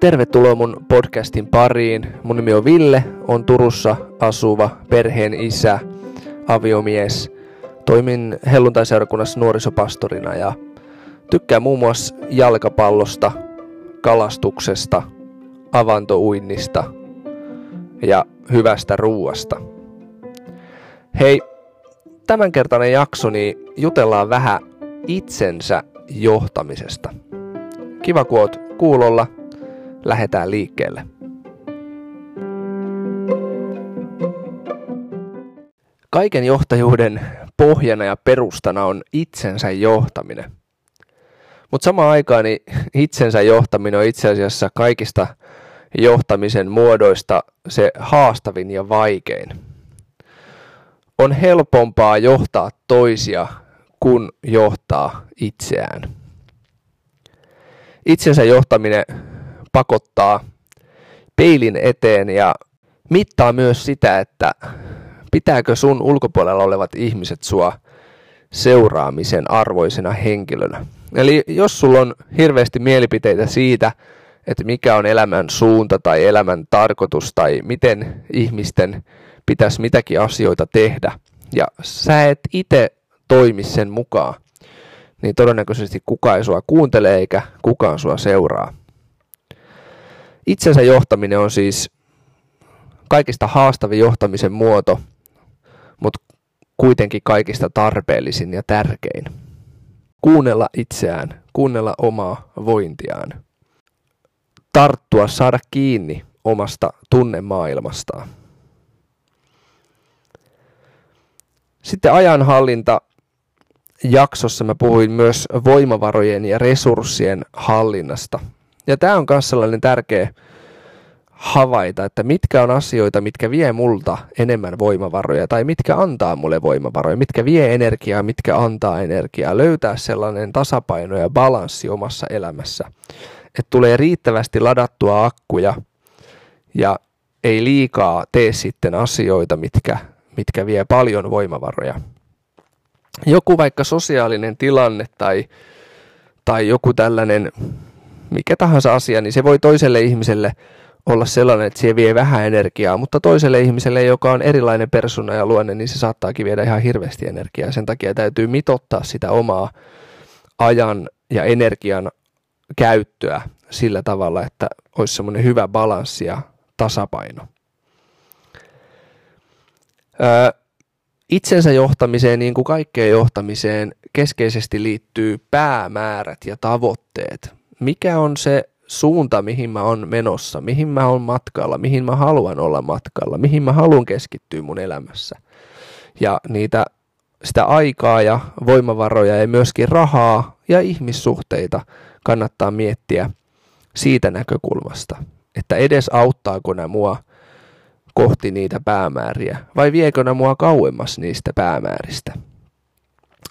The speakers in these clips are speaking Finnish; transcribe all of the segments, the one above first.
Tervetuloa mun podcastin pariin. Mun nimi on Ville, on Turussa asuva perheen isä, aviomies. Toimin helluntaiseurakunnassa nuorisopastorina ja tykkään muun muassa jalkapallosta, kalastuksesta, avantouinnista ja hyvästä ruuasta. Hei, tämänkertainen jakso, niin jutellaan vähän itsensä johtamisesta. Kiva kun oot kuulolla – lähdetään liikkeelle. Kaiken johtajuuden pohjana ja perustana on itsensä johtaminen. Mutta samaan aikaan niin itsensä johtaminen on itse asiassa kaikista johtamisen muodoista se haastavin ja vaikein. On helpompaa johtaa toisia kuin johtaa itseään. Itsensä johtaminen pakottaa peilin eteen ja mittaa myös sitä, että pitääkö sun ulkopuolella olevat ihmiset sua seuraamisen arvoisena henkilönä. Eli jos sulla on hirveästi mielipiteitä siitä, että mikä on elämän suunta tai elämän tarkoitus tai miten ihmisten pitäisi mitäkin asioita tehdä, ja sä et itse toimi sen mukaan, niin todennäköisesti kukaan ei sua kuuntele eikä kukaan sua seuraa. Itsensä johtaminen on siis kaikista haastavin johtamisen muoto, mutta kuitenkin kaikista tarpeellisin ja tärkein. Kuunnella itseään, kuunnella omaa vointiaan. Tarttua, saada kiinni omasta tunnemaailmastaan. Sitten ajanhallinta jaksossa mä puhuin myös voimavarojen ja resurssien hallinnasta – ja tämä on myös sellainen tärkeä havaita, että mitkä on asioita, mitkä vie multa enemmän voimavaroja tai mitkä antaa mulle voimavaroja, mitkä vie energiaa, mitkä antaa energiaa. Löytää sellainen tasapaino ja balanssi omassa elämässä, että tulee riittävästi ladattua akkuja ja ei liikaa tee sitten asioita, mitkä, mitkä vie paljon voimavaroja. Joku vaikka sosiaalinen tilanne tai, tai joku tällainen mikä tahansa asia, niin se voi toiselle ihmiselle olla sellainen, että se vie vähän energiaa, mutta toiselle ihmiselle, joka on erilainen persona ja luonne, niin se saattaakin viedä ihan hirveästi energiaa. Sen takia täytyy mitottaa sitä omaa ajan ja energian käyttöä sillä tavalla, että olisi semmoinen hyvä balanssi ja tasapaino. Itsensä johtamiseen, niin kuin kaikkeen johtamiseen, keskeisesti liittyy päämäärät ja tavoitteet. Mikä on se suunta, mihin mä oon menossa, mihin mä oon matkalla, mihin mä haluan olla matkalla, mihin mä haluan keskittyä mun elämässä. Ja niitä, sitä aikaa ja voimavaroja ja myöskin rahaa ja ihmissuhteita kannattaa miettiä siitä näkökulmasta, että edes auttaako nämä mua kohti niitä päämääriä vai viekö nämä mua kauemmas niistä päämääristä.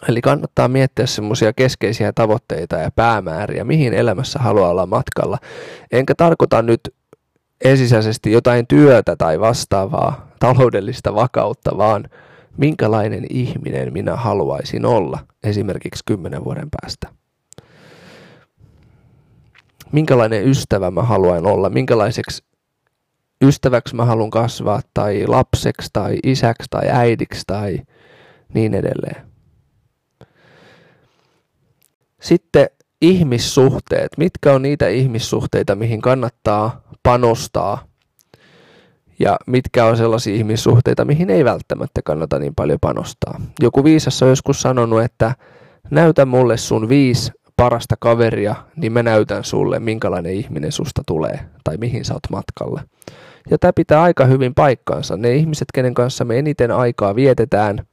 Eli kannattaa miettiä semmoisia keskeisiä tavoitteita ja päämääriä, mihin elämässä haluaa olla matkalla. Enkä tarkoita nyt ensisijaisesti jotain työtä tai vastaavaa taloudellista vakautta, vaan minkälainen ihminen minä haluaisin olla esimerkiksi kymmenen vuoden päästä. Minkälainen ystävä mä haluan olla, minkälaiseksi ystäväksi mä haluan kasvaa, tai lapseksi, tai isäksi, tai äidiksi, tai niin edelleen. Sitten ihmissuhteet. Mitkä on niitä ihmissuhteita, mihin kannattaa panostaa ja mitkä on sellaisia ihmissuhteita, mihin ei välttämättä kannata niin paljon panostaa. Joku viisas on joskus sanonut, että näytä mulle sun viisi parasta kaveria, niin mä näytän sulle, minkälainen ihminen susta tulee tai mihin sä oot matkalle. Ja tämä pitää aika hyvin paikkaansa. Ne ihmiset, kenen kanssa me eniten aikaa vietetään –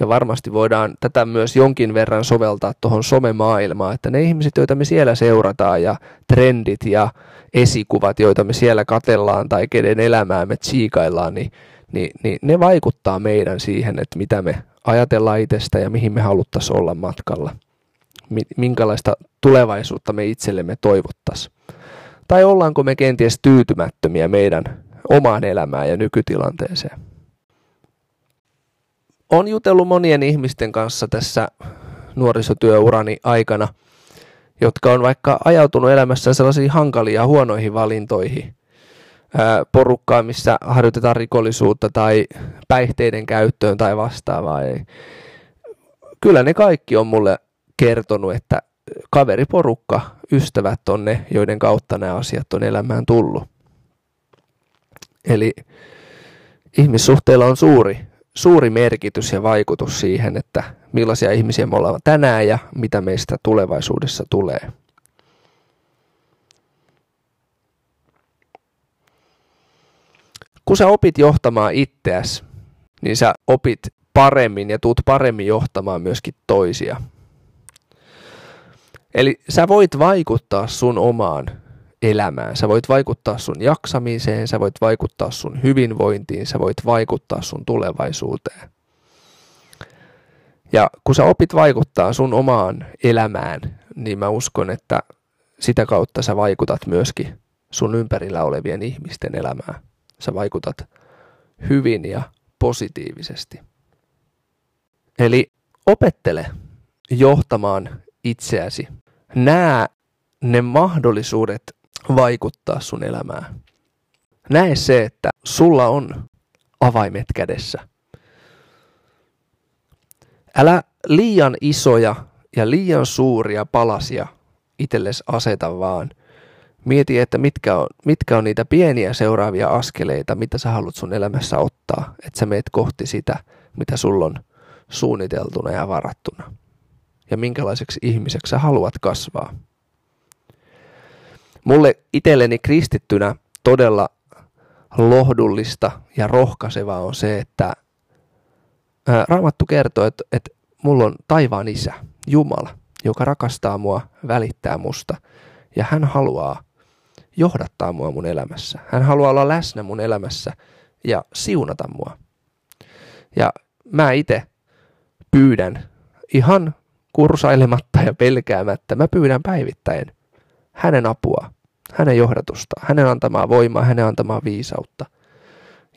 ja varmasti voidaan tätä myös jonkin verran soveltaa tuohon somemaailmaan, että ne ihmiset, joita me siellä seurataan ja trendit ja esikuvat, joita me siellä katellaan tai kenen elämää me tsiikaillaan, niin, niin, niin ne vaikuttaa meidän siihen, että mitä me ajatellaan itsestä ja mihin me haluttaisiin olla matkalla. Minkälaista tulevaisuutta me itsellemme toivottaisiin. Tai ollaanko me kenties tyytymättömiä meidän omaan elämään ja nykytilanteeseen on jutellut monien ihmisten kanssa tässä nuorisotyöurani aikana, jotka on vaikka ajautunut elämässään sellaisiin hankalia ja huonoihin valintoihin. porukkaa, missä harjoitetaan rikollisuutta tai päihteiden käyttöön tai vastaavaa. Kyllä ne kaikki on mulle kertonut, että kaveriporukka, ystävät on ne, joiden kautta nämä asiat on elämään tullut. Eli ihmissuhteilla on suuri, suuri merkitys ja vaikutus siihen, että millaisia ihmisiä me ollaan tänään ja mitä meistä tulevaisuudessa tulee. Kun sä opit johtamaan itseäsi, niin sä opit paremmin ja tuut paremmin johtamaan myöskin toisia. Eli sä voit vaikuttaa sun omaan elämään. Sä voit vaikuttaa sun jaksamiseen, sä voit vaikuttaa sun hyvinvointiin, sä voit vaikuttaa sun tulevaisuuteen. Ja kun sä opit vaikuttaa sun omaan elämään, niin mä uskon, että sitä kautta sä vaikutat myöskin sun ympärillä olevien ihmisten elämään. Sä vaikutat hyvin ja positiivisesti. Eli opettele johtamaan itseäsi. Nää ne mahdollisuudet vaikuttaa sun elämään. Näe se, että sulla on avaimet kädessä. Älä liian isoja ja liian suuria palasia itsellesi aseta, vaan mieti, että mitkä on, mitkä on niitä pieniä seuraavia askeleita, mitä sä haluat sun elämässä ottaa, että sä meet kohti sitä, mitä sulla on suunniteltuna ja varattuna. Ja minkälaiseksi ihmiseksi sä haluat kasvaa. Mulle itselleni kristittynä todella lohdullista ja rohkaisevaa on se, että Raamattu kertoo, että, että mulla on taivaan isä, Jumala, joka rakastaa mua, välittää musta ja hän haluaa johdattaa mua mun elämässä. Hän haluaa olla läsnä mun elämässä ja siunata mua. Ja mä itse pyydän ihan kursailematta ja pelkäämättä, mä pyydän päivittäin hänen apua, hänen johdatusta, hänen antamaa voimaa, hänen antamaa viisautta.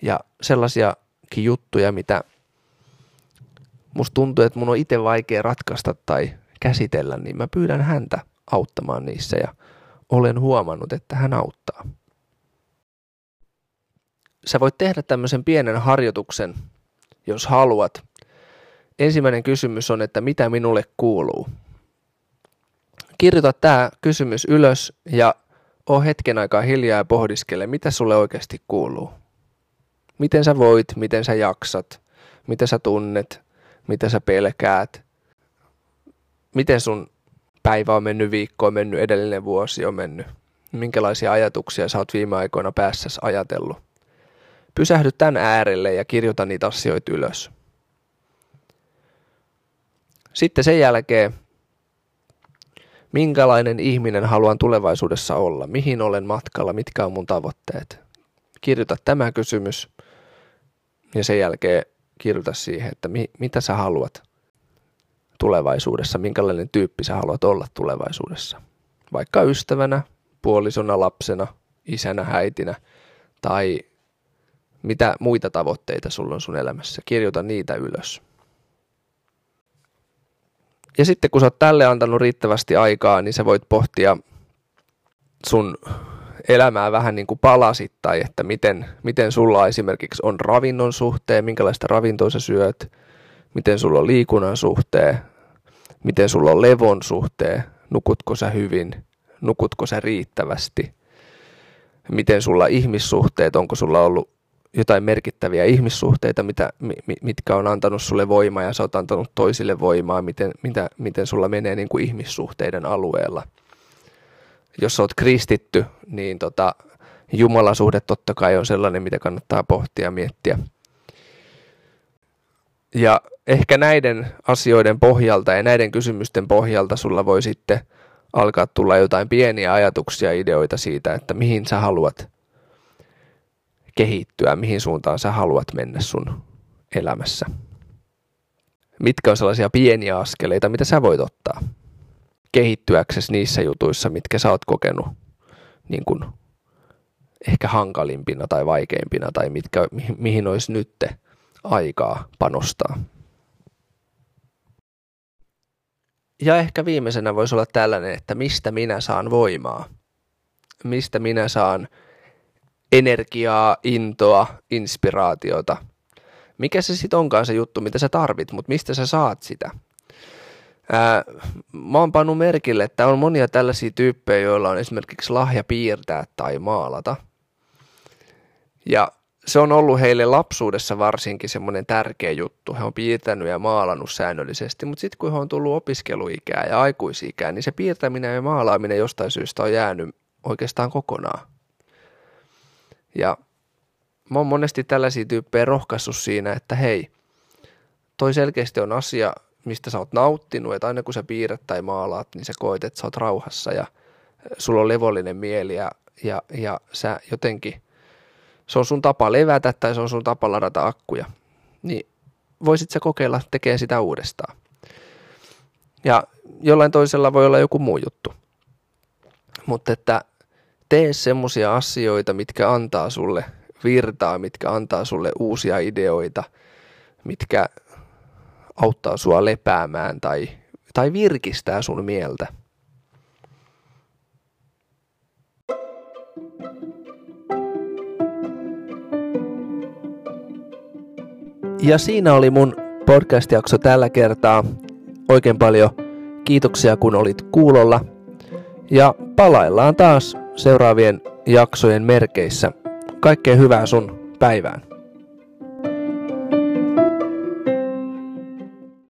Ja sellaisiakin juttuja, mitä musta tuntuu, että mun on itse vaikea ratkaista tai käsitellä, niin mä pyydän häntä auttamaan niissä ja olen huomannut, että hän auttaa. Sä voit tehdä tämmöisen pienen harjoituksen, jos haluat. Ensimmäinen kysymys on, että mitä minulle kuuluu? kirjoita tämä kysymys ylös ja oo hetken aikaa hiljaa ja pohdiskele, mitä sulle oikeasti kuuluu. Miten sä voit, miten sä jaksat, mitä sä tunnet, mitä sä pelkäät, miten sun päivä on mennyt, viikko on mennyt, edellinen vuosi on mennyt, minkälaisia ajatuksia sä oot viime aikoina päässäsi ajatellut. Pysähdy tämän äärelle ja kirjoita niitä asioita ylös. Sitten sen jälkeen minkälainen ihminen haluan tulevaisuudessa olla, mihin olen matkalla, mitkä on mun tavoitteet. Kirjoita tämä kysymys ja sen jälkeen kirjoita siihen, että mi- mitä sä haluat tulevaisuudessa, minkälainen tyyppi sä haluat olla tulevaisuudessa. Vaikka ystävänä, puolisona, lapsena, isänä, häitinä tai mitä muita tavoitteita sulla on sun elämässä. Kirjoita niitä ylös. Ja sitten kun sä oot tälle antanut riittävästi aikaa, niin sä voit pohtia sun elämää vähän niin kuin palasittain, että miten, miten sulla esimerkiksi on ravinnon suhteen, minkälaista ravintoa sä syöt, miten sulla on liikunnan suhteen, miten sulla on levon suhteen, nukutko sä hyvin, nukutko sä riittävästi, miten sulla ihmissuhteet, onko sulla ollut jotain merkittäviä ihmissuhteita, mitä, mitkä on antanut sulle voimaa ja sä oot antanut toisille voimaa, miten, mitä, miten sulla menee niin kuin ihmissuhteiden alueella. Jos sä oot kristitty, niin tota, Jumalasuhde totta kai on sellainen, mitä kannattaa pohtia ja miettiä. Ja ehkä näiden asioiden pohjalta ja näiden kysymysten pohjalta sulla voi sitten alkaa tulla jotain pieniä ajatuksia, ideoita siitä, että mihin sä haluat kehittyä, mihin suuntaan sä haluat mennä sun elämässä. Mitkä on sellaisia pieniä askeleita, mitä sä voit ottaa kehittyäksesi niissä jutuissa, mitkä sä oot kokenut niin kun ehkä hankalimpina tai vaikeimpina tai mitkä, mihin olisi nyt aikaa panostaa. Ja ehkä viimeisenä voisi olla tällainen, että mistä minä saan voimaa. Mistä minä saan energiaa, intoa, inspiraatiota. Mikä se sitten onkaan se juttu, mitä sä tarvit, mutta mistä sä saat sitä. Ää, mä oon pannut merkille, että on monia tällaisia tyyppejä, joilla on esimerkiksi lahja piirtää tai maalata. Ja se on ollut heille lapsuudessa varsinkin semmoinen tärkeä juttu. He on piirtänyt ja maalannut säännöllisesti, mutta sitten kun he on tullut opiskeluikää ja aikuisikää, niin se piirtäminen ja maalaaminen jostain syystä on jäänyt oikeastaan kokonaan. Ja mä oon monesti tällaisia tyyppejä rohkaissut siinä, että hei, toi selkeästi on asia, mistä sä oot nauttinut, että aina kun sä piirrät tai maalaat, niin sä koet, että sä oot rauhassa ja sulla on levollinen mieli ja, ja, ja sä jotenkin, se on sun tapa levätä tai se on sun tapa ladata akkuja, niin voisit sä kokeilla tekemään sitä uudestaan. Ja jollain toisella voi olla joku muu juttu. Mutta että tee semmoisia asioita, mitkä antaa sulle virtaa, mitkä antaa sulle uusia ideoita, mitkä auttaa sua lepäämään tai, tai virkistää sun mieltä. Ja siinä oli mun podcast-jakso tällä kertaa. Oikein paljon kiitoksia kun olit kuulolla. Ja palaillaan taas seuraavien jaksojen merkeissä. Kaikkea hyvää sun päivään.